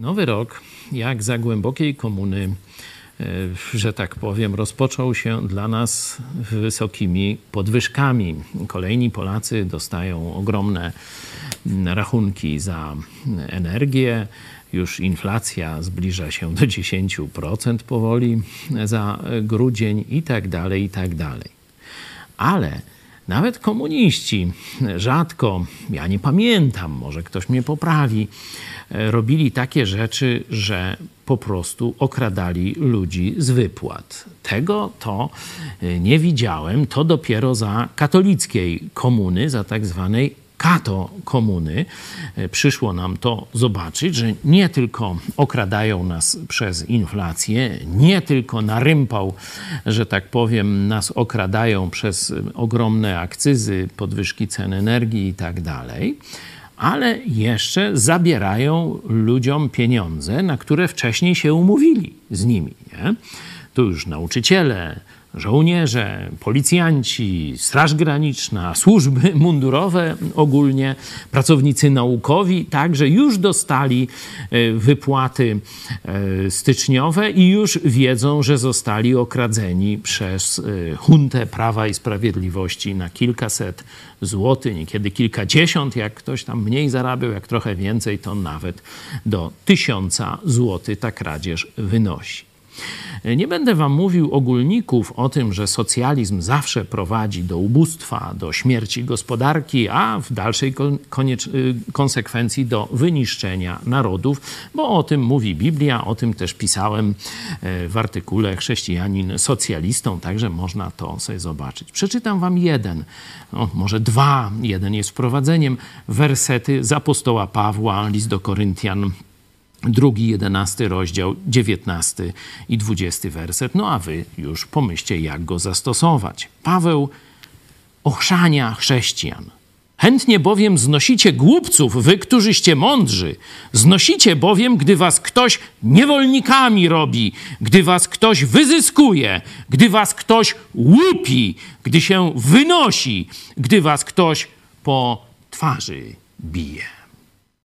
Nowy rok, jak za głębokiej komuny, e, że tak powiem, rozpoczął się dla nas wysokimi podwyżkami. Kolejni Polacy dostają ogromne rachunki za energię. Już inflacja zbliża się do 10% powoli za grudzień i tak dalej, i tak dalej. Ale nawet komuniści rzadko, ja nie pamiętam, może ktoś mnie poprawi, e, robili takie rzeczy, że po prostu okradali ludzi z wypłat. Tego to e, nie widziałem, to dopiero za katolickiej komuny, za tak zwanej kato komuny. E, przyszło nam to zobaczyć, że nie tylko okradają nas przez inflację, nie tylko na rympał, że tak powiem, nas okradają przez ogromne akcyzy, podwyżki cen energii i tak dalej, ale jeszcze zabierają ludziom pieniądze, na które wcześniej się umówili z nimi. Nie? Tu już nauczyciele, żołnierze, policjanci, Straż Graniczna, służby mundurowe ogólnie, pracownicy naukowi także już dostali e, wypłaty e, styczniowe i już wiedzą, że zostali okradzeni przez e, huntę Prawa i Sprawiedliwości na kilkaset złotych, niekiedy kilkadziesiąt, jak ktoś tam mniej zarabiał, jak trochę więcej, to nawet do tysiąca złotych ta kradzież wynosi. Nie będę wam mówił ogólników o tym, że socjalizm zawsze prowadzi do ubóstwa, do śmierci gospodarki, a w dalszej y, konsekwencji do wyniszczenia narodów, bo o tym mówi Biblia, o tym też pisałem e, w artykule Chrześcijanin socjalistą, także można to sobie zobaczyć. Przeczytam wam jeden, no, może dwa, jeden jest wprowadzeniem, wersety z apostoła Pawła, list do Koryntian drugi, jedenasty rozdział, dziewiętnasty i dwudziesty werset. No a wy już pomyślcie, jak go zastosować. Paweł ochrzania chrześcijan. Chętnie bowiem znosicie głupców, wy, którzyście mądrzy. Znosicie bowiem, gdy was ktoś niewolnikami robi, gdy was ktoś wyzyskuje, gdy was ktoś łupi, gdy się wynosi, gdy was ktoś po twarzy bije.